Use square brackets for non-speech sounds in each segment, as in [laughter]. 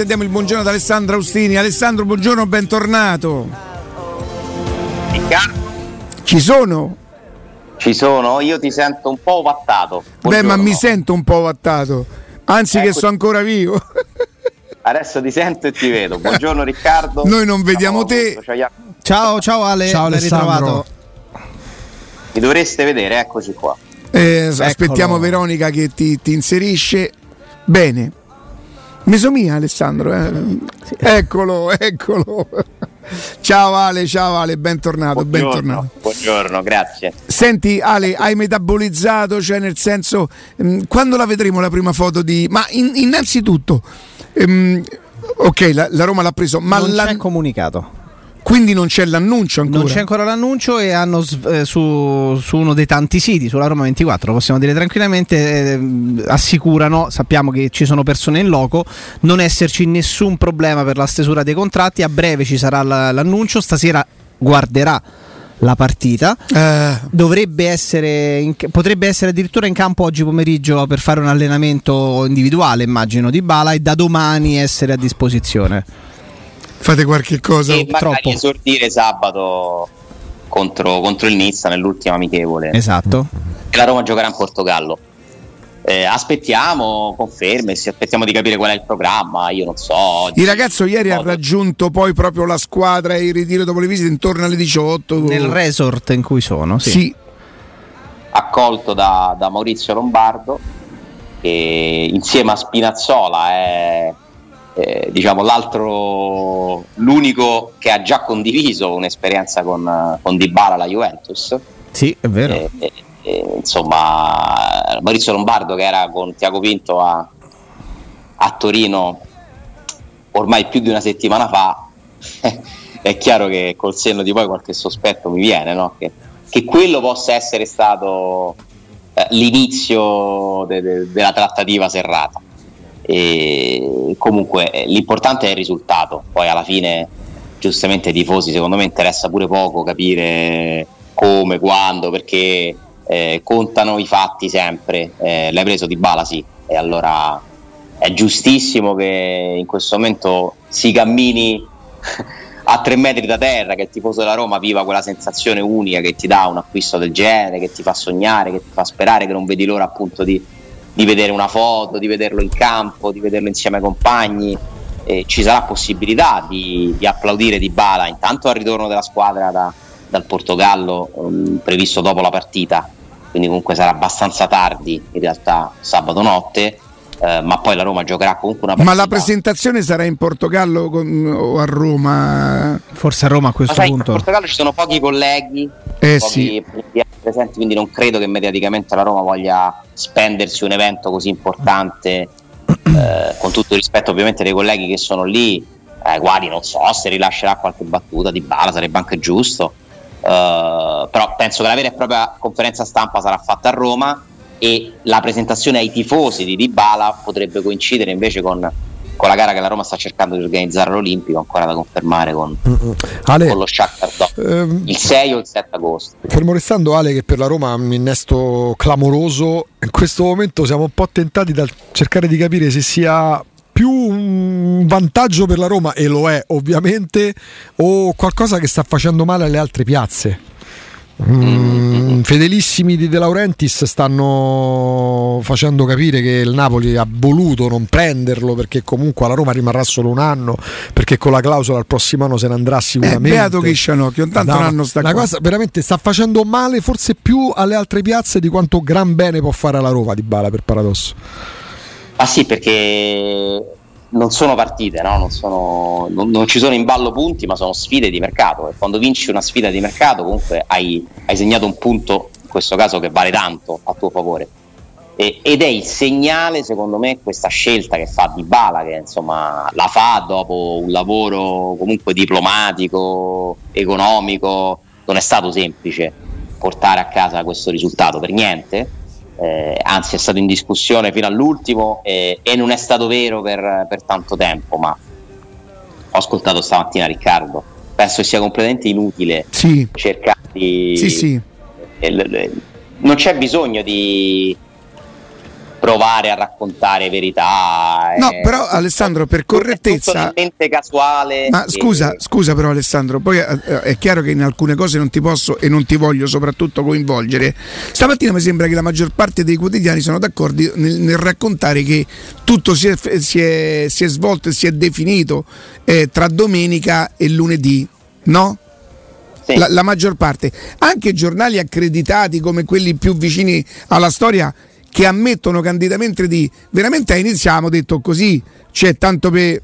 torniamo, torniamo in diretta e diamo il buongiorno ad Alessandro Austini. Alessandro, buongiorno, bentornato. Riccardo? Ci sono? Ci sono, io ti sento un po' vattato. Beh, ma mi sento un po' vattato. Anzi, ecco. che sono ancora vivo. [laughs] Adesso ti sento e ti vedo. Buongiorno Riccardo. Noi non vediamo te. Ciao, ciao Ale. Ciao Alessandro. Mi dovreste vedere, eccoci qua. Eh, aspettiamo Veronica che ti, ti inserisce. Bene. Mesomia Alessandro. Eh? Sì. Eccolo, eccolo. Ciao Ale, ciao Ale, bentornato, buongiorno, bentornato. Buongiorno, grazie. Senti Ale, hai metabolizzato, cioè nel senso, mh, quando la vedremo la prima foto di... Ma in, innanzitutto, mh, ok, la, la, Roma l'ha preso, ma... Non la... comunicato. Quindi non c'è l'annuncio ancora? Non c'è ancora l'annuncio e hanno eh, su, su, uno dei tanti siti, sulla Roma 24, possiamo dire tranquillamente, eh, assicurano, sappiamo che ci sono persone in loco, non esserci nessun problema per la stesura dei contratti, a breve ci sarà l'annuncio, stasera guarderà la partita. Eh. Dovrebbe essere, in, potrebbe essere addirittura in campo oggi pomeriggio per fare un allenamento individuale, immagino, di Bala e da domani essere a disposizione fate qualche cosa e troppo. esordire sabato contro, contro, il Nizza nell'ultima amichevole. Esatto. E la Roma giocherà in Portogallo. Eh, aspettiamo conferme, aspettiamo di capire qual è il programma. Io non so. Il ragazzo ieri ha raggiunto poi proprio la squadra e il ritiro dopo le visite intorno alle 18. Nel resort in cui sono, sì. sì. Accolto da, da Maurizio Lombardo, che insieme a Spinazzola è eh, diciamo l'altro, l'unico che ha già condiviso un'esperienza con, con Dybala alla Juventus. Sì, è vero. Eh, eh, eh insomma, Maurizio Lombardo che era con Tiago Pinto a, a Torino ormai più di una settimana fa, [laughs] è chiaro che col senno di poi qualche sospetto mi viene, no? che, che, quello possa essere stato l'inizio de, de, della trattativa serrata. E comunque eh, l'importante è il risultato, poi alla fine giustamente ai tifosi secondo me interessa pure poco capire come, quando, perché eh, contano i fatti sempre. Eh, l'hai preso di bala, sì, e allora è giustissimo che in questo momento si cammini [laughs] a tre metri da terra, che il tifoso della Roma viva quella sensazione unica che ti dà un acquisto del genere, che ti fa sognare, che ti fa sperare, che non vedi l'ora appunto di di vedere una foto, di vederlo in campo, di vederlo insieme ai compagni. Eh, ci sarà possibilità di, di, applaudire Di Bala intanto al ritorno della squadra da, dal Portogallo um, previsto dopo la partita quindi comunque sarà abbastanza tardi in realtà sabato notte eh, ma poi la Roma giocherà comunque una partita ma la presentazione sarà in Portogallo con, o a Roma? forse a Roma a questo sai, punto in Portogallo ci sono pochi colleghi eh, pochi sì. Presenti quindi non credo che mediaticamente la Roma voglia spendersi un evento così importante, [clears throat] eh, con tutto il rispetto ovviamente dei colleghi che sono lì, ai eh, quali non so se rilascerà qualche battuta di bala, sarebbe anche giusto. Uh, però penso che la vera e propria conferenza stampa sarà fatta a Roma e la presentazione ai tifosi di Dybala potrebbe coincidere invece con con la gara che la Roma sta cercando di organizzare all'Olimpico, ancora da confermare con, Ale, con lo Shakhtar ehm, il 6 o il 7 agosto. Fermo restando Ale che per la Roma ha un innesto clamoroso, in questo momento siamo un po' tentati da cercare di capire se sia più un vantaggio per la Roma e lo è ovviamente o qualcosa che sta facendo male alle altre piazze. Mm, fedelissimi di De Laurentiis stanno facendo capire che il Napoli ha voluto non prenderlo perché comunque alla Roma rimarrà solo un anno perché con la clausola al prossimo anno se ne andrà sicuramente. Eh, beato che Scianocchio, intanto no, un anno sta La qua. cosa veramente sta facendo male forse più alle altre piazze di quanto gran bene può fare alla Roma di Bala per paradosso. Ah sì, perché non sono partite, no? non, sono, non, non, ci sono in ballo punti, ma sono sfide di mercato. E quando vinci una sfida di mercato, comunque hai, hai segnato un punto, in questo caso, che vale tanto a tuo favore. E, ed è il segnale, secondo me, questa scelta che fa Di Bala, che insomma la fa dopo un lavoro comunque diplomatico, economico. Non è stato semplice portare a casa questo risultato per niente eh, anzi è stato in discussione fino all'ultimo eh, e non è stato vero per, per, tanto tempo, ma ho ascoltato stamattina Riccardo, penso sia completamente inutile sì. cercare di... Sì, sì. Eh, non c'è bisogno di, provare a raccontare verità. No, eh, però Alessandro, per correttezza... È casuale. Ma che... scusa, scusa però Alessandro, poi eh, è chiaro che in alcune cose non ti posso e non ti voglio soprattutto coinvolgere. Stamattina mi sembra che la maggior parte dei quotidiani sono d'accordo nel, nel raccontare che tutto si è, si è, si è svolto e si è definito eh, tra domenica e lunedì, no? La, la, maggior parte, anche giornali accreditati come quelli più vicini alla storia che ammettono candidamente di veramente iniziamo detto così, c'è tanto per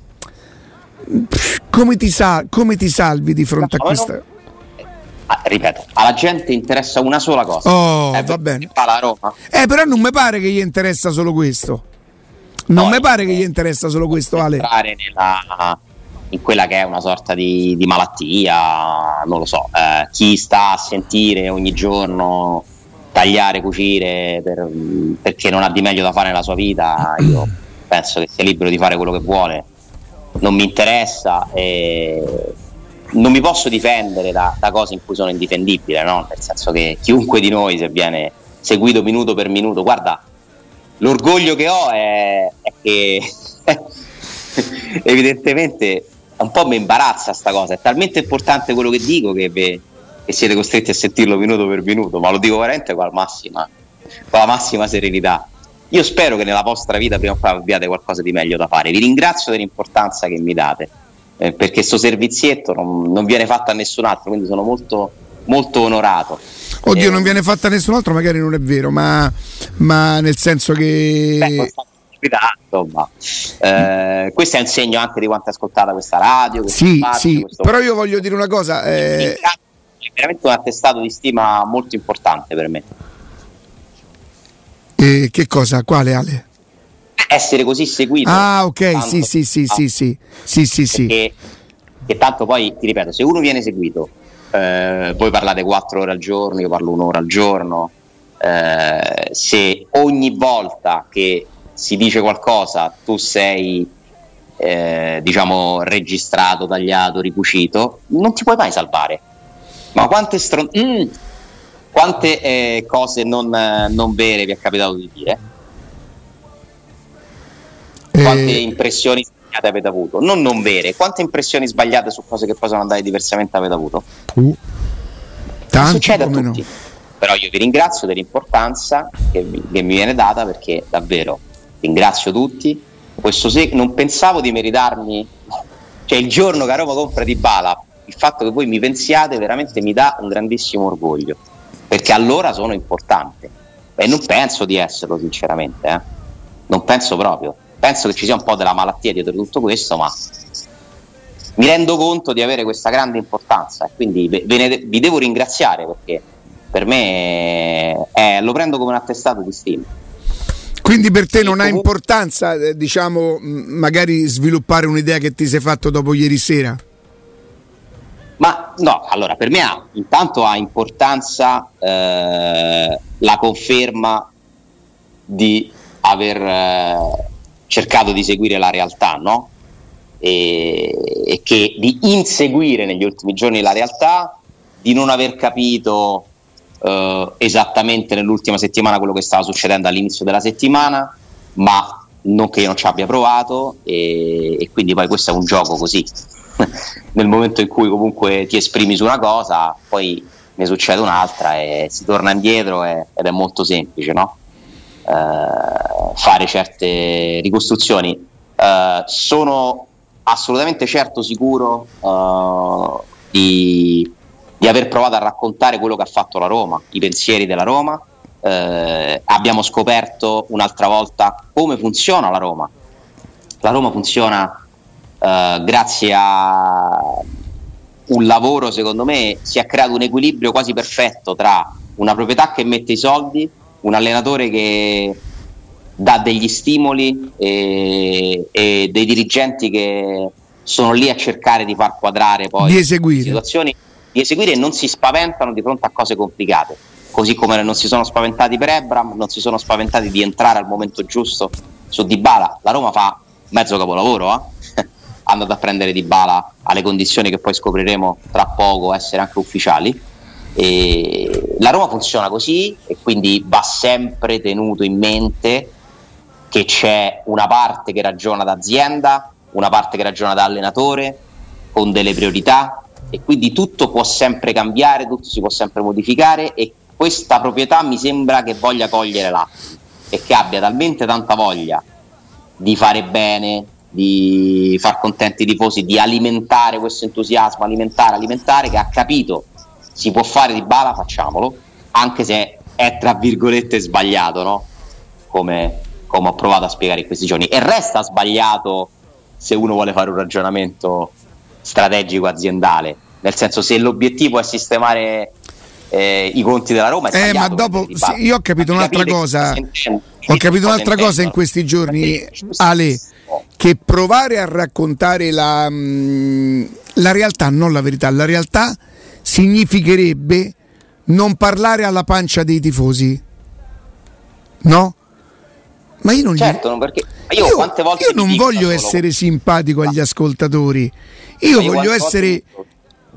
come ti, sal- come ti salvi di fronte no, a questa non... ah, ripeto, alla gente interessa una sola cosa. Oh, eh, va bene. La Roma. Eh, però non mi pare che gli interessa solo questo. Non no, mi pare che gli interessa solo questo, Ale. Nella, in quella che è una sorta di, di malattia, non lo so, eh, chi sta a sentire ogni giorno tagliare, cucire per, perché non ha di meglio da fare nella sua vita, io [clears throat] penso che sia libero di fare quello che vuole, non mi interessa e non mi posso difendere da, da cose in cui sono indifendibile, no? nel senso che chiunque di noi se viene seguito minuto per minuto, guarda, l'orgoglio che ho è, è che [laughs] evidentemente un po' mi imbarazza sta cosa, è talmente importante quello che dico che... Beh, e siete costretti a sentirlo minuto per minuto, ma lo dico veramente con la massima, con la massima serenità. Io spero che nella vostra vita prima o poi abbiate qualcosa di meglio da fare. Vi ringrazio dell'importanza che mi date, eh, perché questo servizietto non, non, viene fatto a nessun altro, quindi sono molto, molto onorato. Oddio, eh, non viene fatto a nessun altro, magari non è vero, ma, ma nel senso che... Beh, insomma, eh, questo è un segno anche di quanto è ascoltata questa radio. Sì, spazio, sì, però io voglio dire una cosa. Eh veramente un attestato di stima molto importante per me. E che cosa? Quale Ale? Essere così seguito. Ah, ok, sì, sì, sì, sì, sì, sì, sì, sì. Che, che tanto poi, ti ripeto, se uno viene seguito, eh, voi parlate quattro ore al giorno, io parlo un'ora al giorno, eh, se ogni volta che si dice qualcosa tu sei eh, diciamo registrato, tagliato, ricucito, non ti puoi mai salvare ma quante, stron- mm, quante eh, cose non, non, vere vi è capitato di dire? Quante eh... impressioni sbagliate avete avuto? Non non vere, quante impressioni sbagliate su cose che poi sono andate diversamente avete avuto? Uh, tanti, succede a tutti. No. Però io vi ringrazio dell'importanza che mi, che mi viene data perché davvero ringrazio tutti. Questo se- non pensavo di meritarmi, cioè il giorno che Roma compra di Bala il fatto che voi mi pensiate veramente mi dà un grandissimo orgoglio, perché allora sono importante e non penso di esserlo sinceramente, eh. non penso proprio, penso che ci sia un po' della malattia dietro tutto questo, ma mi rendo conto di avere questa grande importanza e quindi ne, vi devo ringraziare perché per me è, lo prendo come un attestato di stima. Quindi per te non ha importanza, eh, diciamo, magari sviluppare un'idea che ti sei fatto dopo ieri sera? Ma no, allora per me ha, intanto ha importanza eh, la conferma di aver eh, cercato di seguire la realtà, no? E, e, che di inseguire negli ultimi giorni la realtà, di non aver capito eh, esattamente nell'ultima settimana quello che stava succedendo all'inizio della settimana, ma non che io non ci abbia provato e, e quindi poi questo è un gioco così [laughs] nel momento in cui comunque ti esprimi su una cosa, poi ne succede un'altra e si torna indietro e, ed è molto semplice, no? eh, fare certe ricostruzioni. Eh, sono assolutamente certo sicuro eh, di, di, aver provato a raccontare quello che ha fatto la Roma, i pensieri della Roma. Eh, abbiamo scoperto un'altra volta come funziona la Roma. La Roma funziona eh, grazie a un lavoro, secondo me, si è creato un equilibrio quasi perfetto tra una proprietà che mette i soldi, un allenatore che dà degli stimoli e, e dei dirigenti che sono lì a cercare di far quadrare poi di eseguire. situazioni di eseguire e non si spaventano di fronte a cose complicate così come non si sono spaventati per Ebram non si sono spaventati di entrare al momento giusto su Dybala la Roma fa mezzo capolavoro eh? Andando a prendere Di Bala alle condizioni che poi scopriremo tra poco essere anche ufficiali. E la Roma funziona così e quindi va sempre tenuto in mente che c'è una parte che ragiona da azienda, una parte che ragiona da allenatore, con delle priorità e quindi tutto può sempre cambiare, tutto si può sempre modificare e questa proprietà mi sembra che voglia cogliere l'atti e che abbia talmente tanta voglia di fare bene, di far contenti i tifosi, di alimentare questo entusiasmo, alimentare, alimentare, che ha capito si può fare di bala, facciamolo, anche se è tra virgolette sbagliato, no? Come, come ho provato a spiegare in questi giorni. E resta sbagliato se uno vuole fare un ragionamento strategico aziendale, nel senso se l'obiettivo è sistemare eh, i conti della Roma. eh, ma dopo sì, io ho capito un'altra cosa. Ho capito un'altra cosa in questi giorni, Ale, che provare a raccontare la, mm, la realtà, non la verità, la realtà significherebbe non parlare alla pancia dei tifosi. No? Ma io non, certo, gli... perché io, io, io non voglio essere simpatico agli ascoltatori, io voglio essere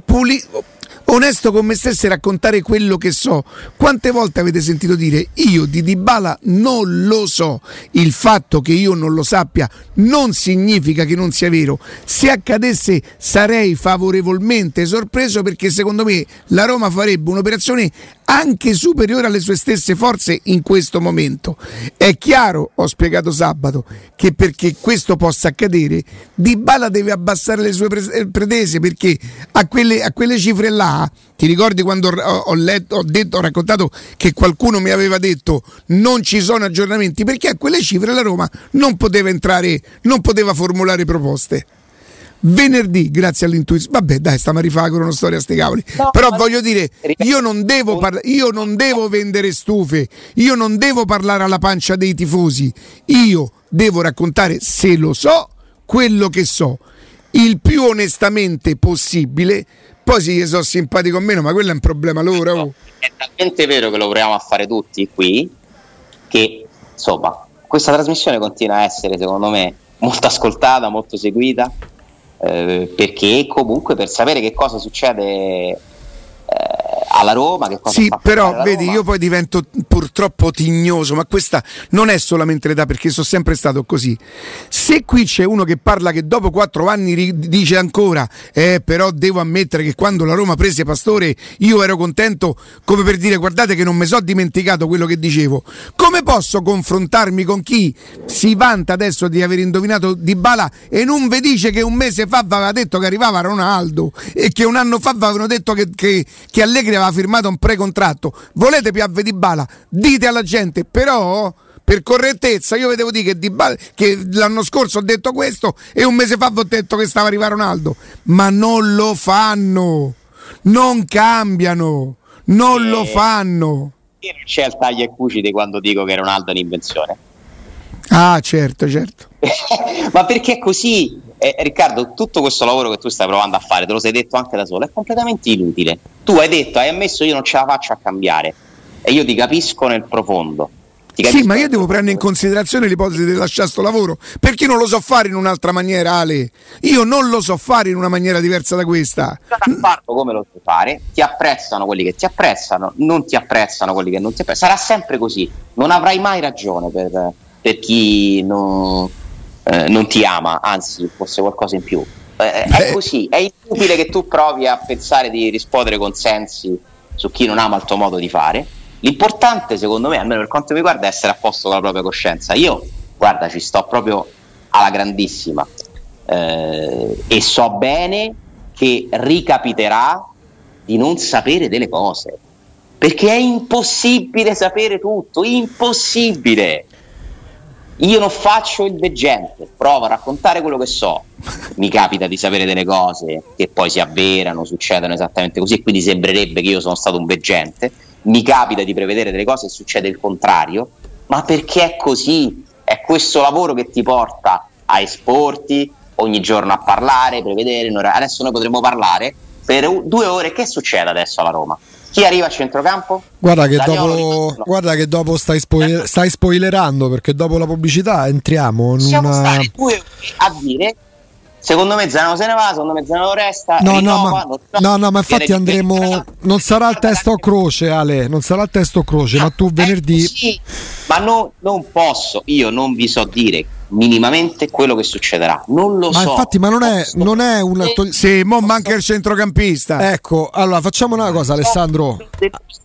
pulito onesto con me stesso e raccontare quello che so. Quante volte avete sentito dire io di Dybala non lo so? Il fatto che io non lo sappia non significa che non sia vero. Se accadesse sarei favorevolmente sorpreso perché secondo me la Roma farebbe un'operazione anche superiore alle sue stesse forze in questo momento. È chiaro, ho spiegato sabato, che perché questo possa accadere, Dybala deve abbassare le sue pretese perché a quelle, a quelle cifre là, ti ricordi quando ho, letto, ho, detto, ho raccontato che qualcuno mi aveva detto non ci sono aggiornamenti perché a quelle cifre la Roma non poteva entrare, non poteva formulare proposte venerdì grazie all'intuizione vabbè dai stiamo a rifare una storia a sti cavoli. No, però voglio dire io non, devo parla- io non devo vendere stufe io non devo parlare alla pancia dei tifosi. Io devo raccontare se lo so quello che so il più onestamente possibile. Poi sì, sono simpatico o meno ma quello è un problema loro no, è talmente vero che lo proviamo a fare tutti qui che insomma questa trasmissione continua a essere secondo me molto ascoltata molto seguita eh, perché comunque per sapere che cosa succede alla Roma. Che cosa sì, però vedi, Roma? io poi divento purtroppo tignoso, ma questa non è solamente l'età perché sono sempre stato così. Se qui c'è uno che parla che dopo quattro anni dice ancora, eh, però devo ammettere che quando la Roma prese Pastore io ero contento come per dire guardate che non mi sono dimenticato quello che dicevo. Come posso confrontarmi con chi si vanta adesso di aver indovinato Di Bala e non vi dice che un mese fa aveva detto che arrivava Ronaldo e che un anno fa avevano detto che, che, che Allegri aveva firmato un precontratto, volete Piave di Bala, dite alla gente, però per correttezza io vi devo dire che, Bala, che, l'anno scorso ho detto questo e un mese fa ho detto che stava arrivando Ronaldo, ma non lo fanno, non cambiano, non eh, lo fanno. Non c'è il taglio e cucite quando dico che Ronaldo è un'invenzione. Ah, certo, certo. [laughs] ma perché è così? Eh, Riccardo, tutto questo lavoro che tu stai provando a fare, te lo sei detto anche da solo, è completamente inutile. Tu hai detto, hai ammesso io non ce la faccio a cambiare e io ti capisco nel profondo. Sì, ma io devo prendere in considerazione l'ipotesi di lasciare sto lavoro perché non lo so fare in un'altra maniera, Ale. Io non lo so fare in una maniera diversa da questa. Farlo come lo sai fare, ti apprezzano quelli che ti apprezzano, non ti apprezzano quelli che non ti apprezzano. Sarà sempre così, non avrai mai ragione per, per chi non, eh, non ti ama, anzi fosse qualcosa in più. Eh, è così, è inutile che tu provi a pensare di riscuotere consensi su chi non ama il tuo modo di fare. L'importante, secondo me, almeno per quanto mi riguarda, è essere a posto con la propria coscienza. Io, guarda, ci sto proprio alla grandissima eh, e so bene che ricapiterà di non sapere delle cose perché è impossibile sapere tutto, impossibile. Io non faccio il veggente, provo a raccontare quello che so. Mi capita di sapere delle cose che poi si avverano, succedono esattamente così, quindi sembrerebbe che io sono stato un veggente. Mi capita di prevedere delle cose e succede il contrario, ma perché è così? È questo lavoro che ti porta a esporti ogni giorno a parlare, prevedere. Adesso noi potremmo parlare per due ore. Che succede adesso alla Roma? Chi arriva a centrocampo? Guarda che, dopo, guarda che dopo, stai, spoiler, stai, spoilerando perché dopo la pubblicità entriamo in Possiamo una... due a dire Secondo me Zanavo se ne va, secondo me Zanavo resta. No, rinnova, no, ma, no, no, ma infatti andremo. Non sarà il testo croce, Ale. Non sarà il testo croce, ma tu venerdì. Sì, ma no, non posso, io non vi so dire minimamente quello che succederà. Non lo ma so. infatti, ma non è, non è un. Tog- sì, mo manca il centrocampista. Ecco, allora facciamo una cosa, Alessandro.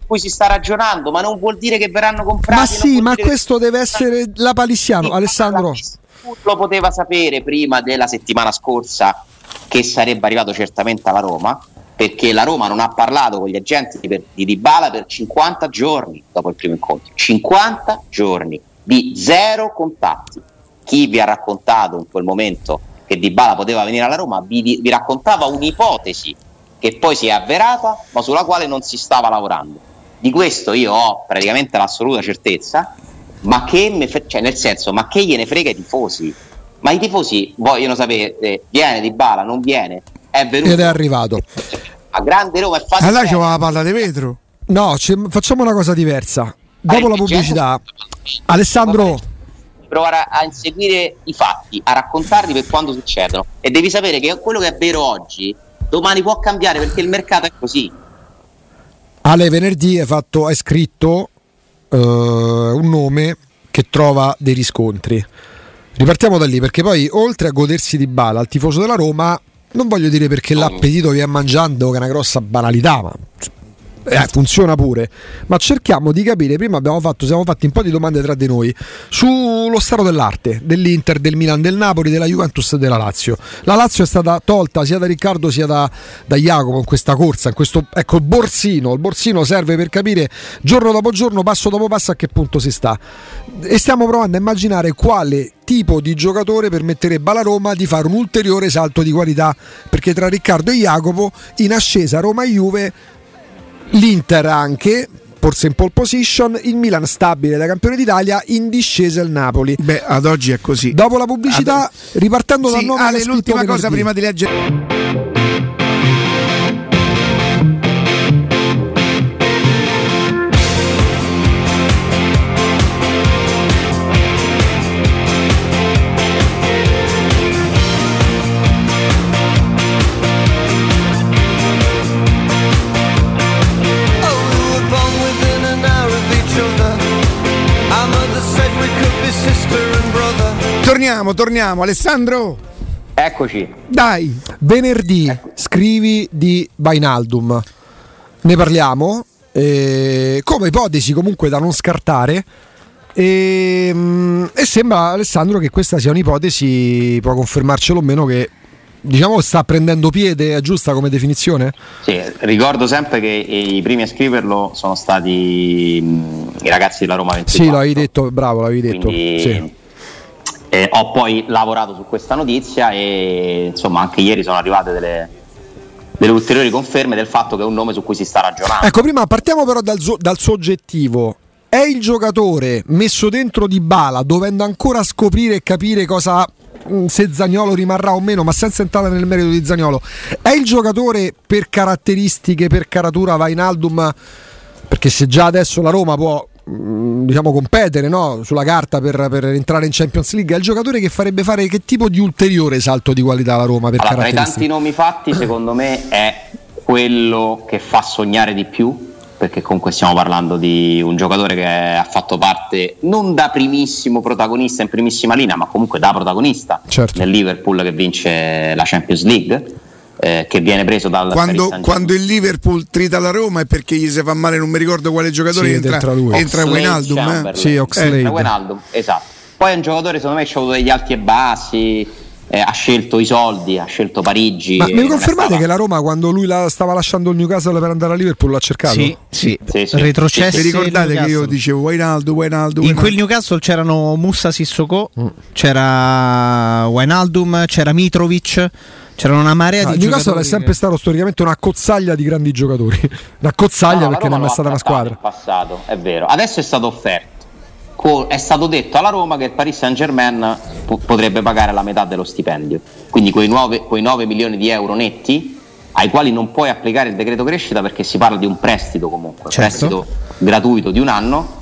Cui si sta ragionando, ma non vuol dire che verranno comprati. Ma sì, ma questo deve essere la palissiano, Alessandro lo poteva sapere prima della settimana scorsa che sarebbe arrivato certamente alla Roma perché la Roma non ha parlato con gli agenti di, di Dybala per 50 giorni dopo il primo incontro 50 giorni di zero contatti chi vi ha raccontato in quel momento che Dybala poteva venire alla Roma vi, vi raccontava un'ipotesi che poi si è avverata ma sulla quale non si stava lavorando di questo io ho praticamente l'assoluta certezza ma che fre- cioè nel senso, ma che gliene frega i tifosi? Ma i tifosi vogliono sapere, eh, viene di bala, non viene, è venuto. Ed è arrivato. A grande Roma è fatto. Allora c'è la palla di vetro. No, facciamo una cosa diversa. Dopo la pubblicità, Alessandro. Provare a, inseguire i fatti, a raccontarli per quando succedono. E devi sapere che quello che è vero oggi, domani può cambiare perché il mercato è così. Ale, venerdì hai, fatto, hai scritto uh, un nome che trova dei riscontri. Ripartiamo da lì perché poi oltre a godersi di bala al tifoso della Roma, non voglio dire perché l'appetito vi è mangiando che è una grossa banalità, ma eh, funziona pure, ma cerchiamo di capire, prima abbiamo fatto, siamo fatti un po' di domande tra di noi sullo stato dell'arte dell'Inter, del Milan, del Napoli, della Juventus e della Lazio. La Lazio è stata tolta sia da Riccardo sia da, da Jacopo in questa corsa, in questo, ecco borsino, il borsino serve per capire giorno dopo giorno, passo dopo passo a che punto si sta. E stiamo provando a immaginare quale tipo di giocatore permetterebbe alla Roma di fare un ulteriore salto di qualità, perché tra Riccardo e Jacopo in ascesa Roma e Juve l'Inter anche forse in pole position, il Milan stabile da campione d'Italia, in discesa il Napoli. Beh, ad oggi è così. Dopo la pubblicità, ad... ripartendo sì, dal nome Ale, l'ultima cosa prima di leggere Torniamo, torniamo, Alessandro. Eccoci. Dai. Venerdì ecco. scrivi di Bainaldum. Ne parliamo. Eh, come ipotesi comunque da non scartare. E, mm, e, sembra Alessandro che questa sia un'ipotesi, può confermarcelo o meno, che diciamo sta prendendo piede, è giusta come definizione? Sì, ricordo sempre che i primi a scriverlo sono stati mm, i ragazzi della Roma 24. Sì, l'avevi detto, bravo, l'avevi detto. Quindi, sì. Eh, ho poi lavorato su questa notizia e insomma anche ieri sono arrivate delle, delle ulteriori conferme del fatto che è un nome su cui si sta ragionando. Ecco, prima partiamo però dal, dal soggettivo. È il giocatore messo dentro di bala, dovendo ancora scoprire e capire cosa mm, se Zagnolo rimarrà o meno, ma senza entrare nel merito di Zagnolo, è il giocatore per caratteristiche, per caratura va in Aldum? Perché se già adesso la Roma può diciamo competere no? sulla carta per, per, entrare in Champions League è il giocatore che farebbe fare che tipo di ulteriore salto di qualità alla Roma per allora, tra i tanti nomi fatti secondo me è quello che fa sognare di più perché comunque stiamo parlando di un giocatore che ha fatto parte non da primissimo protagonista in primissima linea ma comunque da protagonista certo. nel Liverpool che vince la Champions League eh, che viene preso dal quando, quando, il Liverpool trita la Roma è perché gli si fa male non mi ricordo quale giocatore sì, entra, entra Wijnaldum eh? sì, entra Wijnaldum, esatto poi è un giocatore secondo me ha avuto degli alti e bassi eh, ha scelto i soldi, ha scelto Parigi. Ma mi confermate stava... che la Roma quando lui la stava lasciando il Newcastle per andare a Liverpool l'ha cercato? Sì, sì. sì, sì. Retrocessi. Vi ricordate che io dicevo Wijnaldum, Wijnaldum? In quel Newcastle c'erano Musa Sissoko, mm. c'era Wijnaldum, c'era Mitrovic. C'era una marea ah, di Newcastle è sempre stato storicamente una cozzaglia di grandi giocatori. [laughs] Una cozzaglia no, perché non è mai stata una squadra. In passato, è vero. Adesso è stato offerto è stato detto alla Roma che il Paris Saint Germain po- potrebbe pagare la metà dello stipendio, quindi quei 9, quei 9 milioni di euro netti ai quali non puoi applicare il decreto crescita perché si parla di un prestito comunque, certo. prestito gratuito di un anno,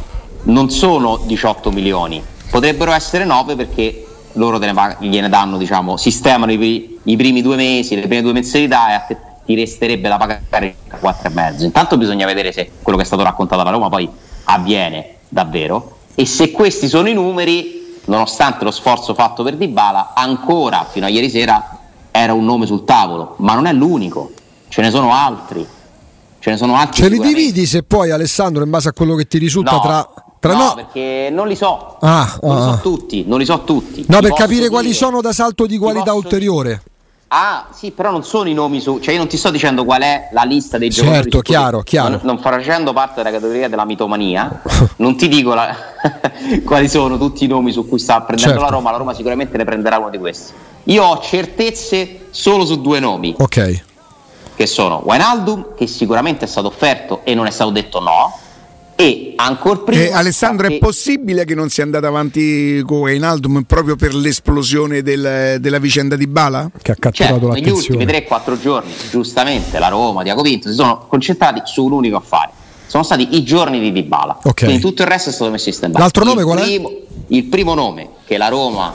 non sono 18 milioni, potrebbero essere 9 perché loro ne, gliene danno, diciamo, sistemano i, i primi due mesi, le prime due mensilità e a te ti resterebbe da pagare 4,5. Intanto bisogna vedere se quello che è stato raccontato alla Roma poi avviene davvero e se questi sono i numeri, nonostante lo sforzo fatto per Dybala, ancora fino a ieri sera era un nome sul tavolo, ma non è l'unico, ce ne sono altri. Ce ne sono altri. Ce li dividi se poi Alessandro in base a quello che ti risulta no, tra, tra no, no, perché non li so. Ah, non li ah. so tutti, non li so tutti. No, Ti per capire quali dire- sono da salto di qualità ulteriore. Ah, sì, però non sono i nomi su. Cioè, io non ti sto dicendo qual è la lista dei Certo, giocatori. cui- chiaro, chiaro. Non, non facendo parte della categoria della mitomania, non ti dico la- [laughs] quali sono tutti i nomi su cui sta prendendo Certo. la Roma. La Roma sicuramente ne prenderà uno di questi. Io ho certezze solo su due nomi, Ok. che sono Wijnaldum, che sicuramente è stato offerto e non è stato detto no, e ancora prima. Eh, Alessandro, è che- possibile che non sia andato avanti con Wijnaldum proprio per l'esplosione del- della vicenda di Bala? Che ha catturato Certo, negli ultimi l'attenzione. 3-4 giorni, giustamente, la Roma, Diaco Pinto si sono concentrati su un unico affare. Sono stati i giorni di Dybala. Ok. Quindi tutto il resto è stato messo in stand L'altro nome qual è? Il primo nome che la Roma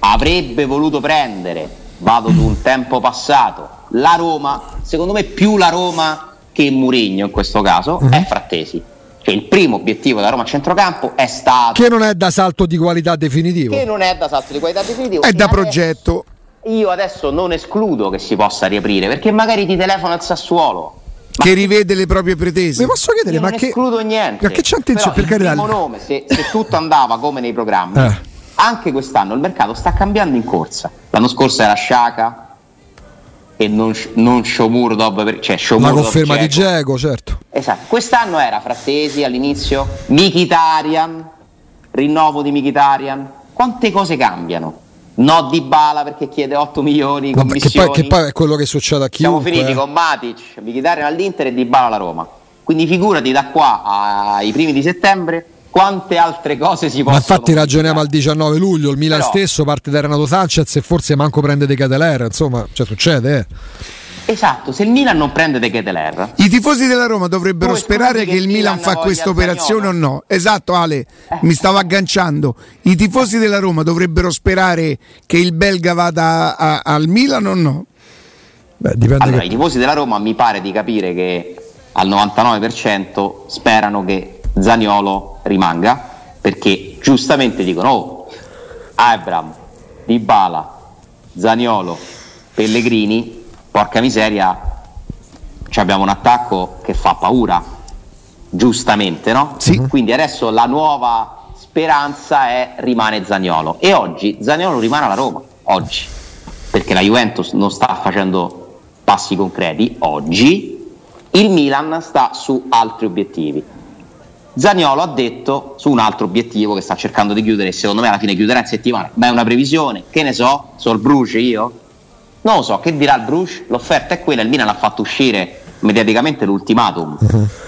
avrebbe voluto prendere, vado su un tempo passato, la Roma, secondo me più la Roma che Murigno in questo caso, Mhm. è Frattesi. Cioè il primo obiettivo della Roma a centrocampo è stato... Che non è da salto di qualità definitivo. che non è da salto di qualità definitivo. È e da adesso- progetto. io adesso non escludo che si possa riaprire perché magari ti telefono al Sassuolo. Ma Che rivede le proprie pretese. Mi posso chiedere, io ma non che. escludo niente. Ma che c'è attenzione Però per il carità? primo nome, se, se tutto andava come nei programmi, Eh. anche quest'anno il mercato sta cambiando in corsa. L'anno scorso era Sciaca e non, non Shomurdov, per- cioè La Shomurodov conferma di Dzeko. Geco, certo. Esatto, quest'anno era Frattesi all'inizio, Mkhitaryan, rinnovo di Mkhitaryan. Quante cose cambiano? No di Bala perché chiede 8 milioni, Vabbè, che, poi, che poi è quello che succede a Siamo chiunque. finiti eh. con Matic, Mkhitaryan all'Inter e Di Bala alla Roma. Quindi figurati da qua ai primi di settembre quante altre cose si Ma possono infatti ragioniamo al modificare. 19 luglio, il Milan Però- stesso parte da Renato Sanchez e forse manco prende De Catelera, insomma, cioè succede, eh. Esatto, se il Milan non prende De Keteler, I tifosi della Roma dovrebbero sperare che che il il Milan Milan fa questa operazione o no. Esatto, Ale, Eh. mi stavo agganciando. I tifosi della Roma dovrebbero sperare che il belga vada a- al Milan o no? Beh, dipende allora che... i tifosi della Roma mi pare di capire che al 99% sperano che Zaniolo rimanga perché giustamente dicono oh, Abram, Dybala, Zaniolo, Pellegrini, porca miseria, abbiamo un attacco che fa paura, giustamente, no? Sì. Quindi adesso la nuova speranza è rimane Zaniolo e oggi Zaniolo rimane alla Roma, oggi, perché la Juventus non sta facendo passi concreti, oggi il Milan sta su altri obiettivi. Zaniolo ha detto su un altro obiettivo che sta cercando di chiudere secondo me alla fine chiuderà in settimana, ma è una previsione, che ne so, so il Bruce io? Non lo so, che dirà il Bruce? L'offerta è quella, il Milan ha fatto uscire mediaticamente l'ultimatum,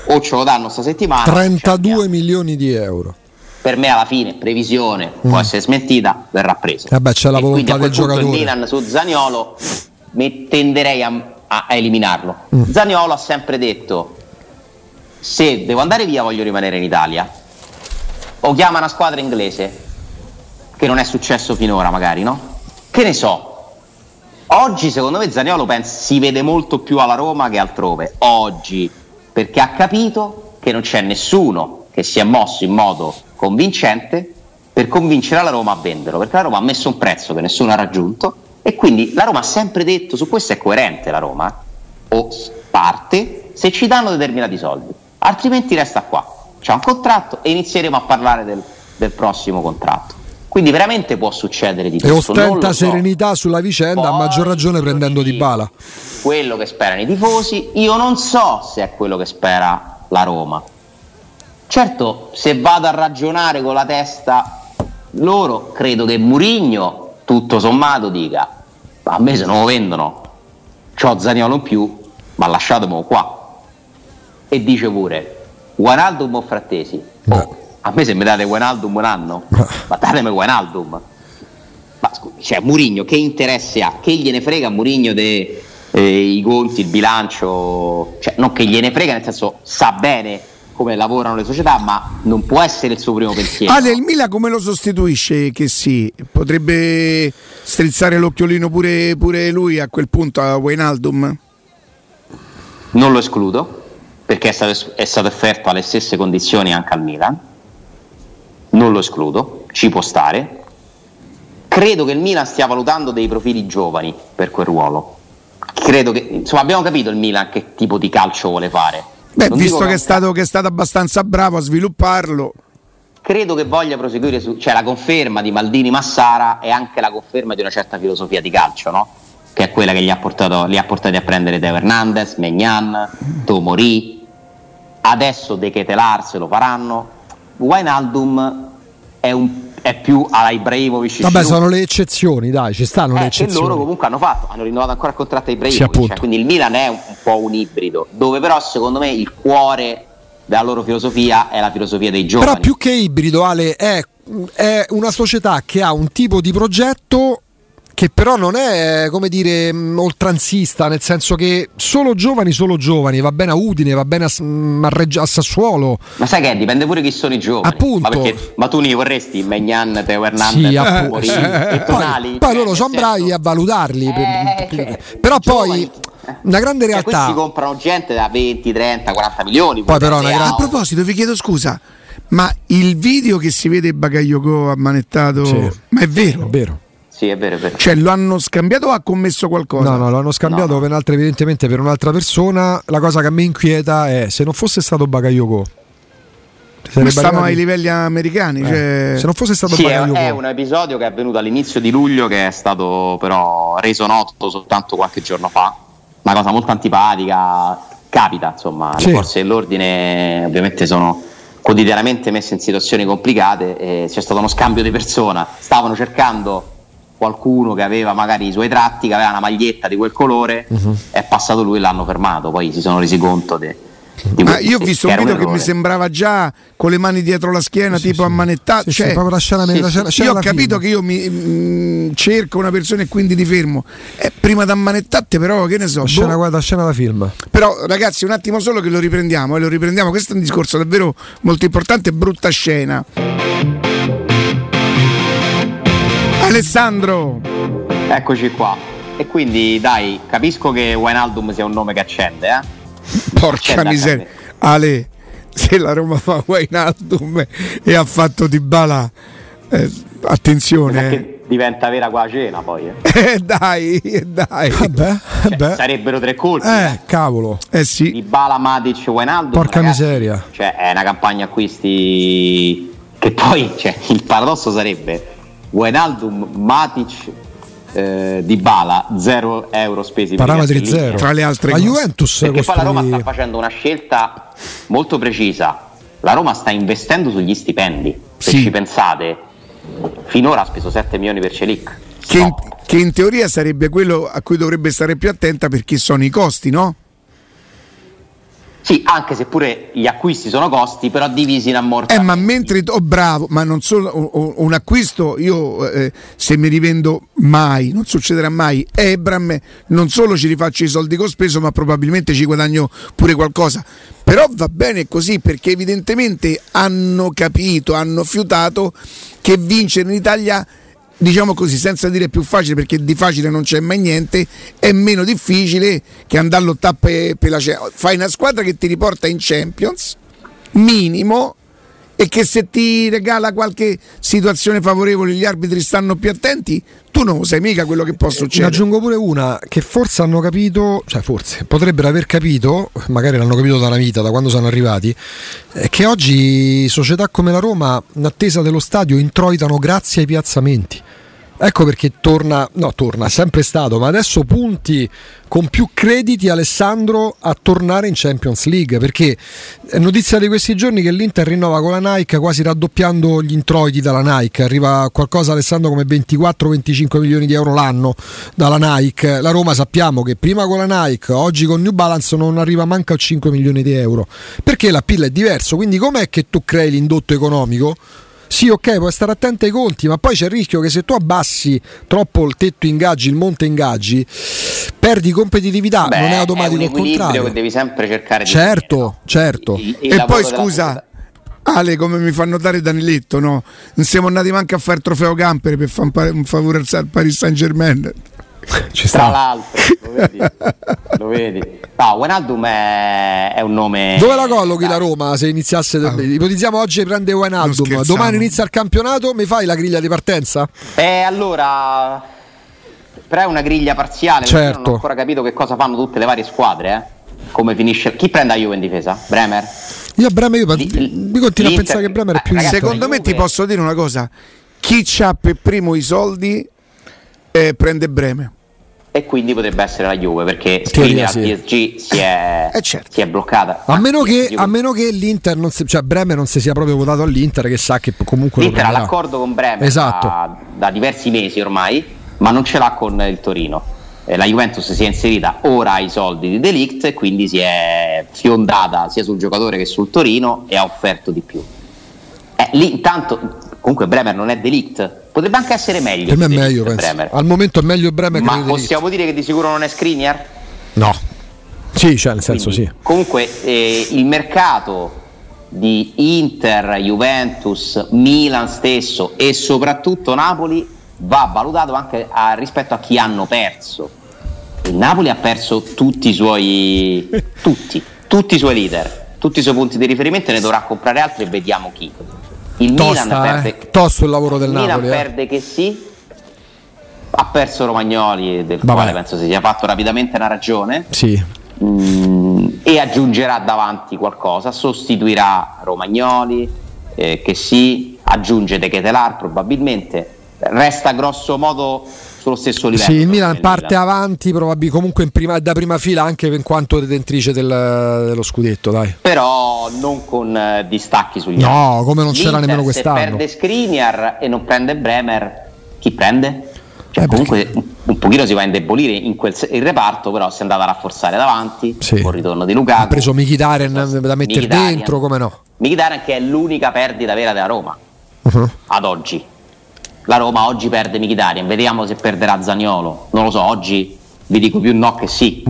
o ce lo danno sta settimana. o ci 32 andiamo. milioni di euro. Per me alla fine, previsione, può essere smentita, verrà preso. Vabbè, c'è la E quindi volontà del giocatore. Il Milan su Zaniolo mi tenderei a, a- eliminarlo. Zaniolo ha sempre detto se devo andare via voglio rimanere in Italia. O chiama una squadra inglese che non è successo finora magari no? che ne so. Oggi secondo me Zaniolo pensa, si vede molto più alla Roma che altrove. Oggi. Perché ha capito che non c'è nessuno che si è mosso in modo convincente per convincere la Roma a venderlo. Perché la Roma ha messo un prezzo che nessuno ha raggiunto. E quindi la Roma ha sempre detto su questo è coerente la Roma o parte se ci danno determinati soldi, altrimenti resta qua. C'è un contratto e inizieremo a parlare del, del prossimo contratto. Quindi veramente può succedere di E tutto. non ostenta so. serenità sulla vicenda, a Poi maggior ragione prendendo di bala. Quello che sperano i tifosi, io non so se è quello che spera la Roma. Certo, se vado a ragionare con la testa loro, credo che Murigno, tutto sommato, dica: "Ma a me se non lo vendono, c'ho Zaniolo in più, ma lasciatemelo qua. E dice pure: Guanaldum o Frattesi? Oh, a me se mi date Guanaldum un anno, ma datemi Guanaldum. Ma scusi, cioè Murigno che interesse ha? Che gliene frega a Murigno dei conti, il bilancio? Cioè, non che gliene frega, nel senso sa bene come lavorano le società, ma non può essere il suo primo pensiero. Ale, il Milan come lo sostituisce? Che sì, potrebbe strizzare l'occhiolino pure, pure lui a quel punto a Wijnaldum? Non lo escludo, perché è stato, è stato offerto alle stesse condizioni anche al Milan. Non lo escludo, ci può stare. Credo che il Milan stia valutando dei profili giovani per quel ruolo. Credo che, insomma, abbiamo capito il Milan che tipo di calcio vuole fare. Beh, non visto che è, stato, che è stato abbastanza bravo a svilupparlo, credo che voglia proseguire su, cioè la conferma di Maldini Massara è anche la conferma di una certa filosofia di calcio, no? Che è quella che gli ha, portato, li ha portati a prendere Teo Hernandez, Megnan, Tomori, adesso De Ketelar se lo faranno. Wijnaldum è, un, è più alla Ibrahimovic. Vabbè, sono le eccezioni, dai, ci stanno eh, le eccezioni. Che loro comunque hanno fatto, hanno rinnovato ancora il contratto a Ibrahimovic, sì, cioè, quindi il Milan è un, un po' un ibrido, dove però secondo me il cuore della loro filosofia è la filosofia dei giovani. Però più che ibrido, Ale, è, è una società che ha un tipo di progetto che però non è come dire mm, oltranzista, nel senso che solo giovani, solo giovani, va bene a Udine, va bene a, mm, a, Reggia, a Sassuolo. Ma sai che dipende pure chi sono i giovani. Appunto. Ma, perché, ma tu ne vorresti Megnan, Teo Hernandez, sì, Mori, e Tonali? Poi, poi cioè, loro sono bravi a valutarli. Eh, cioè, però poi una grande realtà. Cioè, questi comprano gente da 20, 30, 40 milioni. Poi però una grande... A proposito, vi chiedo scusa, ma il video che si vede Bagayoko ammanettato, sì. ma è vero? È vero. Sì, è vero, è vero. Cioè, lo hanno scambiato o ha commesso qualcosa? No, no, lo hanno scambiato no. Per un'altra, evidentemente per un'altra persona. La cosa che a me inquieta è se non fosse stato Bagayoko. Ma stiamo ai livelli americani. Eh, cioè... Se non fosse stato sì. È, è un episodio che è avvenuto all'inizio di luglio, che è stato però reso noto soltanto qualche giorno fa. Una cosa molto antipatica. Capita, insomma, sì. le forze dell'ordine ovviamente sono quotidianamente messe in situazioni complicate e c'è stato uno scambio di persona. Stavano cercando qualcuno che aveva magari i suoi tratti, che aveva una maglietta di quel colore, uh-huh. è passato lui e l'hanno fermato, poi si sono resi conto de, di ah, io ho visto un video che mi sembrava già con le mani dietro la schiena, sì, tipo sì. ammanettato. Sì, cioè, proprio la scena, sì, la scena, io ho capito film. che io mi mh, mm, cerco una persona e quindi ti fermo. Eh, prima di ammanettate, però, che ne so. La scena, boh. guarda, scena da film. Però, ragazzi, un attimo solo che lo riprendiamo. E eh, lo riprendiamo. Questo è un discorso davvero molto importante. Brutta scena. Alessandro. Eccoci qua. E quindi dai, capisco che Wijnaldum sia un nome che accende, eh? Porca accende miseria. Ale, se la Roma fa Wijnaldum e ha fatto Di Bala, eh, attenzione. Eh. diventa vera qua cena poi. Eh, [laughs] eh dai, dai. Vabbè, cioè, sarebbero tre colpi. Eh, eh. cavolo. Eh sì. Di Bala, Matic, Wijnaldum. Porca ragazzi, miseria. Cioè, è una campagna acquisti che poi, cioè, il paradosso sarebbe Wijnaldum, Matic, eh, di Bala 0 euro spesi parametri zero. Tra le altre la Juventus perché poi la Roma sta facendo una scelta molto precisa. La Roma sta investendo sugli stipendi se sì. ci pensate. Finora ha speso 7 milioni per Celic. Che in, che in teoria sarebbe quello a cui dovrebbe stare più attenta perché sono i costi no? Sì, anche se pure gli acquisti sono costi, però divisi in ammortamenti. Eh, ma mentre, oh, bravo, ma non solo un, un acquisto, io eh, se mi rivendo mai, non succederà mai, Ebram, non solo ci rifaccio i soldi che ho speso, ma probabilmente ci guadagno pure qualcosa. Però va bene così perché evidentemente hanno capito, hanno fiutato che vincere in Italia diciamo così, senza dire più facile perché di facile non c'è mai niente, è meno difficile che andare a lottare per, la Champions. Fai una squadra che ti riporta in Champions, minimo, e che se ti regala qualche situazione favorevole gli arbitri stanno più attenti, tu non sai mica quello che può succedere. Ne aggiungo pure una che forse hanno capito, cioè forse potrebbero aver capito, magari l'hanno capito da una vita, da quando sono arrivati, eh, che oggi società come la Roma, in attesa dello stadio, introitano grazie ai piazzamenti. Ecco perché torna, no, torna, sempre stato, ma adesso punti con più crediti Alessandro a tornare in Champions League, perché è notizia di questi giorni che l'Inter rinnova con la Nike quasi raddoppiando gli introiti dalla Nike, arriva qualcosa Alessandro come 24-25 milioni di euro l'anno dalla Nike. La Roma sappiamo che prima con la Nike, oggi con New Balance non arriva manca a 5 milioni di euro, perché la PIL è diverso, quindi com'è che tu crei l'indotto economico? Sì, ok, puoi stare attento ai conti, ma poi c'è il rischio che se tu abbassi troppo il tetto ingaggi, il monte ingaggi, perdi competitività, Beh, non è automatico è il un contrario. che devi sempre cercare di Certo, certo. Il- il E poi scusa, Ale, come mi fa notare Daniletto, no? Non siamo andati manco a fare il trofeo camper per fare un, favore al Paris Saint Germain. [laughs] Ci Tra sta. l'altro, lo vedi? lo vedi? No, Wijnaldum è, è un nome. Dove la collochi la Roma se iniziasse? Ipotizziamo oggi prende Wijnaldum, domani inizia il campionato, mi fai la griglia di partenza? Eh, allora. Però è una griglia parziale. perché io Non Certo. ho ancora capito che cosa fanno tutte le varie squadre. Eh? Come finisce. Chi prende la Juve in difesa? Bremer? Io a Bremer, io mi continuo a l'Inter- pensare che Bremer è più eh, ragazzi, Secondo me Juve- ti posso dire una cosa: chi c'ha per primo i soldi eh, prende Breme. E quindi potrebbe essere la Juve perché Skriniar al PSG si è, Eh, certo. si è bloccata. A meno, che, a meno che l'Inter non si, cioè Bremer non si sia proprio votato all'Inter, che sa che comunque L'Inter ha l'accordo con Bremer Esatto. da, da diversi mesi ormai, ma non ce l'ha con il Torino. Eh, la Juventus si è inserita ora ai soldi di Delict e quindi si è fiondata sia sul giocatore che sul Torino e ha offerto di più. Eh, lì intanto, comunque Bremer non è Delict, potrebbe anche essere meglio. Per me è meglio, penso. Bremer. Al momento è meglio Bremer Ma possiamo dire che di sicuro non è Skriniar? No. Sì, cioè nel senso Quindi, sì. Comunque eh, il mercato di Inter, Juventus, Milan stesso e soprattutto Napoli va valutato anche a- rispetto a chi hanno perso. Il Napoli ha perso tutti i suoi tutti, tutti i suoi leader, tutti i suoi punti di riferimento e ne dovrà comprare altri e vediamo chi. Il Milan Tosta, perde eh. Tosto il lavoro del il Milan Napoli. eh. perde che sì, ha perso Romagnoli del Vabbè. quale penso si sia fatto rapidamente una ragione. Sì. Mm, e aggiungerà davanti qualcosa, sostituirà Romagnoli, eh, che sì, aggiunge De Ketelar probabilmente, resta grosso modo sullo stesso livello. Sì, il Milan parte avanti, probabilmente comunque in prima- da prima fila anche in quanto detentrice del- dello scudetto, dai. Però non con eh, distacchi sugli No, altri. come non c'era L'Inter, nemmeno quest'anno. Se perde Skriniar e non prende Bremer, chi prende? Cioè, Eh, comunque un, un pochino si va a indebolire in quel il reparto, però si è andata a rafforzare davanti, Sì. con il ritorno di Lukaku. Ha preso Mkhitaryan da mettere Mkhitaryan. dentro, come no? Mkhitaryan che è l'unica perdita vera della Roma Uh-huh. ad oggi. La Roma oggi perde Mkhitaryan, vediamo se perderà Zaniolo. Non lo so, oggi vi dico più no che sì.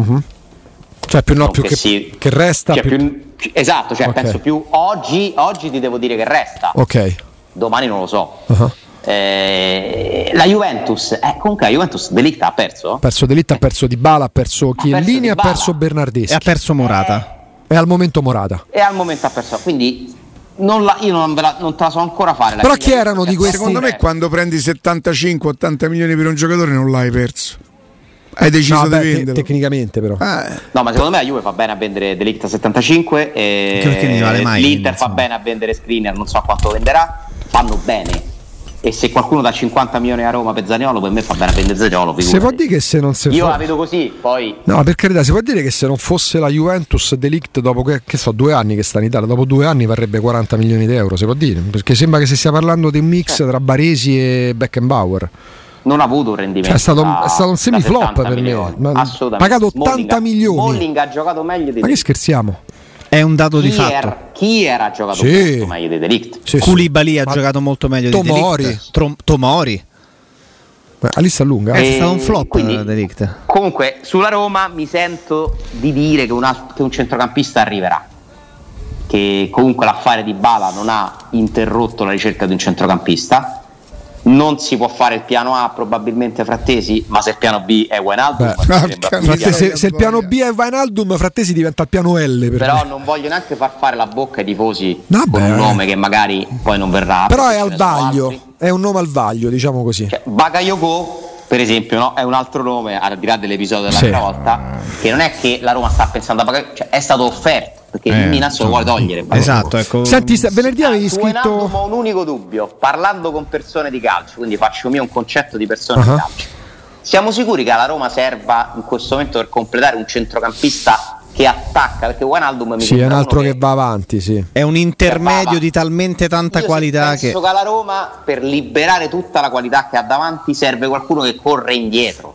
Cioè più no, più che, sì. che resta. Cioè, più- più- esatto, cioè Ok. penso più oggi, oggi ti devo dire che resta. Ok. Domani non lo so. Uh-huh. Eh, la Juventus, eh, comunque la Juventus Delict ha perso? Ha perso Delitta, ha perso Di Bala, ha perso Chiellini, ha Dybala. perso Bernardeschi. E ha perso Morata. E al momento Morata. E al momento ha perso. Quindi non la- io non, ve la, non te la so ancora fare. la Però chi erano di questi- Secondo me quando prendi 75-80 milioni per un giocatore non l'hai perso. Hai deciso No, di vabbè, te- tecnicamente però. Ah, No, ma secondo me la Juve fa bene a vendere Delict a 75 e ne vale mai, l'Inter fa bene a vendere Screener, non so quanto venderà, fanno bene. E se qualcuno dà 50 milioni a Roma per Zaniolo, per me fa bene a vendere Zaniolo. Si può dire che se non si Io fo- la vedo così, poi No, per carità, si può dire che se non fosse la Juventus Delict dopo che, che so, due anni che sta in Italia, dopo due anni varrebbe 40 milioni di euro, si può dire? Perché sembra che si stia parlando di un mix tra Baresi e Beckenbauer. non ha avuto un rendimento. Cioè, è stato- da- è stato un semiflop 70 per me. milioni. Assolutamente. pagato 80 Smalling ha- milioni. Smalling ha giocato meglio di Ma che scherziamo? È un dato di fatto. Kier, Kier ha giocato Sì. molto meglio di Delict. Sì, sì. Koulibaly ha Ma- giocato molto meglio Tomori. di Delict. Trom- Tomori. La lista è lunga. Eh, eh. è stato un flop quindi- eh, Delict. Comunque, sulla Roma mi sento di dire che un, al- che un centrocampista arriverà. Che comunque l'affare di Bala non ha interrotto la ricerca di un centrocampista. Non si può fare il piano A, probabilmente Frattesi, ma se il piano B è Wijnaldum, Beh. Frattesi- se il piano B è Wijnaldum, Frattesi diventa il piano L per Però me. non voglio neanche far fare la bocca ai tifosi Vabbè. con un nome che magari poi non verrà. Però è al vaglio, è un nome al vaglio, diciamo così. Cioè, Bakayoko, per esempio, no? è un altro nome, al di là dell'episodio Sì. dell'altra volta, che non è che la Roma sta pensando a Bakayoko, cioè è stato offerto, perché Eh, il Milan se lo vuole togliere. Esatto, ecco. Senti, sta- venerdì avevi scritto... ho un unico dubbio, parlando con persone di calcio, quindi faccio mio un concetto di persone Uh-huh. di calcio. Siamo sicuri che alla Roma serva in questo momento per completare un centrocampista che attacca? Perché Wijnaldum mi Sì, è un altro che va avanti, sì. È un intermedio di talmente tanta Io qualità che. penso che alla Roma per liberare tutta la qualità che ha davanti serve qualcuno che corre indietro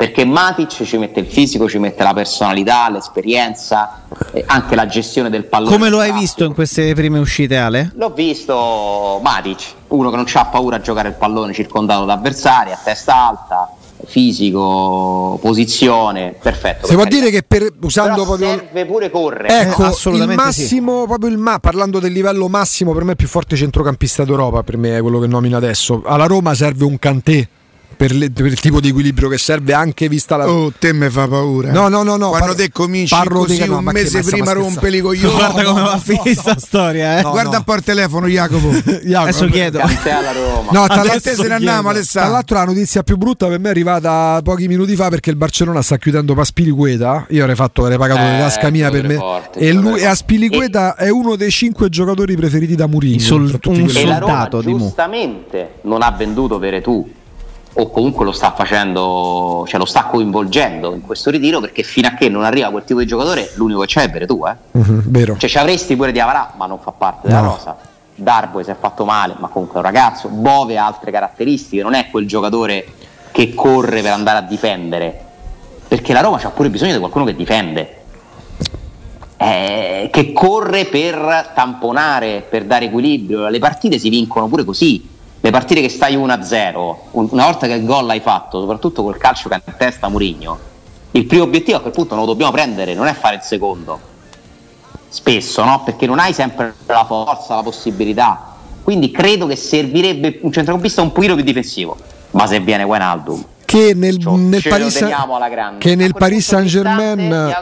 perché Matic ci mette il fisico, ci mette la personalità, l'esperienza, eh, anche la gestione del pallone. Come lo hai visto in queste prime uscite, Ale? L'ho visto Matic, uno che non ha paura a giocare il pallone circondato da avversari, a testa alta, fisico, posizione, perfetto. Si può dire che per, usando Però proprio serve pure correre. Ecco, Eh, il assolutamente massimo, proprio il ma, parlando del livello massimo, per me è più forte centrocampista d'Europa, per me è quello che nomino adesso. Alla Roma serve un Cantè per, le- per il tipo di equilibrio che serve anche vista la... Oh, te mi fa paura. No, no, no, no, Quando parlo- te cominci parlo così di- no, un mese prima rompeli i coglioni. [laughs] Guarda come va a finire no. sta storia, eh. No, Guarda un po' il telefono, Jacopo. [laughs] Jacopo, Adesso chiedo. Cantè alla Roma. No, tra l'altro, se ne andiamo, tra Alessandro. l'altro la notizia più brutta per me è arrivata pochi minuti fa perché il Barcellona sta chiudendo Paspiliqueta. Io avrei fatto, avrei pagato Eh, le tasca mia per me. forte, e lui e. Aspiliqueta è uno dei cinque giocatori preferiti da Mourinho. Sol- tra un soldato di Mu. giustamente non ha venduto Veretù o comunque lo sta facendo, cioè lo sta coinvolgendo in questo ritiro perché fino a che non arriva quel tipo di giocatore l'unico che c'è è Veretù, eh. Mhm, vero. Cioè ci avresti pure di Avarà, ma non fa parte della No. rosa. Darboe si è fatto male, ma comunque è un ragazzo. Bove ha altre caratteristiche, non è quel giocatore che corre per andare a difendere. Perché la Roma ha pure bisogno di qualcuno che difende. Eh, che corre per tamponare, per dare equilibrio. Le partite si vincono pure così. Le partite che stai 1-0, un- una volta che il gol l'hai fatto, soprattutto col calcio che ha in testa Murigno, il primo obiettivo a quel punto non lo dobbiamo prendere, non è fare il secondo spesso, no? Perché non hai sempre la forza, la possibilità. Quindi credo che servirebbe un centrocampista un pochino più difensivo. Ma se viene Wijnaldum, Che nel, ciò- nel ce lo Paris, teniamo alla grande. che nel Paris Saint Germain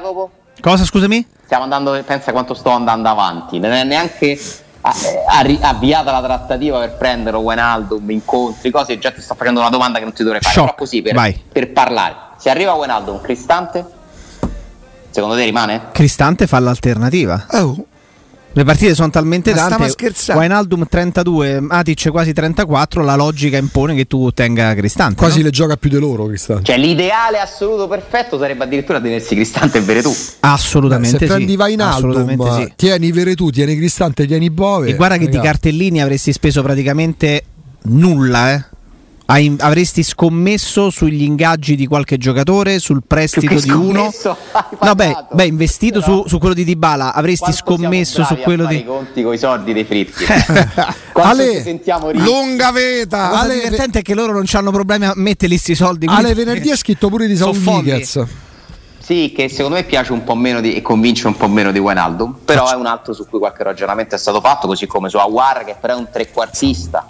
Cosa, scusami? stiamo andando, pensa quanto sto andando avanti. Non è neanche avviata la trattativa per prendere Wijnaldum, incontri, cose. Già ti sto facendo una domanda che non ti dovrei fare. Shock, Però così per, per parlare. Se arriva Wijnaldum, Cristante, secondo te rimane? Cristante fa l'alternativa. Oh, Le partite sono talmente Ma stava tante. scherzando. Wijnaldum 32, Matic quasi 34. La logica impone che tu tenga Cristante. quasi no? le gioca più di loro, Cristante. Cioè, l'ideale assoluto perfetto sarebbe addirittura tenersi Cristante e Veretù. Assolutamente Se sì. prendi Vainaldum, sì. tieni Veretù, tieni Cristante, tieni Bove. E guarda che di ragazzi. cartellini avresti speso praticamente nulla, eh. Hai- avresti scommesso sugli ingaggi di qualche giocatore, sul prestito di uno. [laughs] No, beh, beh, investito su, su quello di Dybala, avresti scommesso su quello di i conti con i soldi dei fritti. Quanto [laughs] Ale, sentiamo lunga La veta. cosa Ale- divertente è che loro non hanno problemi a metterli sti soldi. Ale venerdì ha scritto pure di Saul. Nickets. Sì, che secondo me piace un po' meno di, e convince un po' meno di Wijnaldum, però è un altro su cui qualche ragionamento è stato fatto, così come su Aguar che però è un trequartista.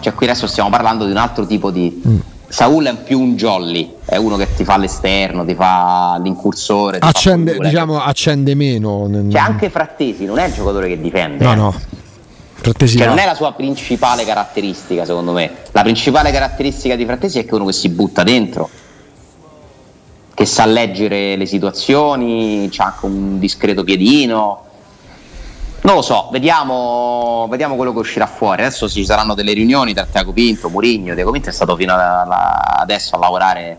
Cioè qui adesso stiamo parlando di un altro tipo di... Mm. Saul è più un jolly, è uno che ti fa l'esterno, ti fa l'incursore. ti fa Accende, pure- diciamo, accende meno. Cioè anche Frattesi non è il giocatore che difende. No, no. Frattesi Cioè, no. non è la sua principale caratteristica, secondo me. La principale caratteristica di Frattesi è che è uno che si butta dentro, che sa leggere le situazioni, ha anche un discreto piedino. Non lo so, vediamo, vediamo quello che uscirà fuori. Adesso ci saranno delle riunioni tra Tiago Pinto, Murigno. Tiago Pinto è stato fino adesso a lavorare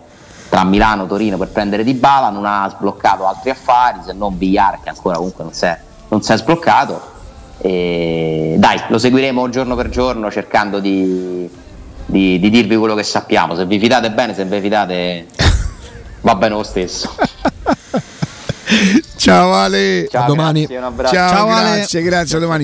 tra Milano e Torino per prendere Di Bala, non ha sbloccato altri affari, se non Villar che ancora comunque non si è, non si è sbloccato. E dai, lo seguiremo giorno per giorno cercando di, di- di dirvi quello che sappiamo. Se vi fidate bene, se vi fidate [laughs] va bene lo stesso. [laughs] Ciao Ale. Ciao, domani. grazie. Ciao, grazie, grazie, a domani.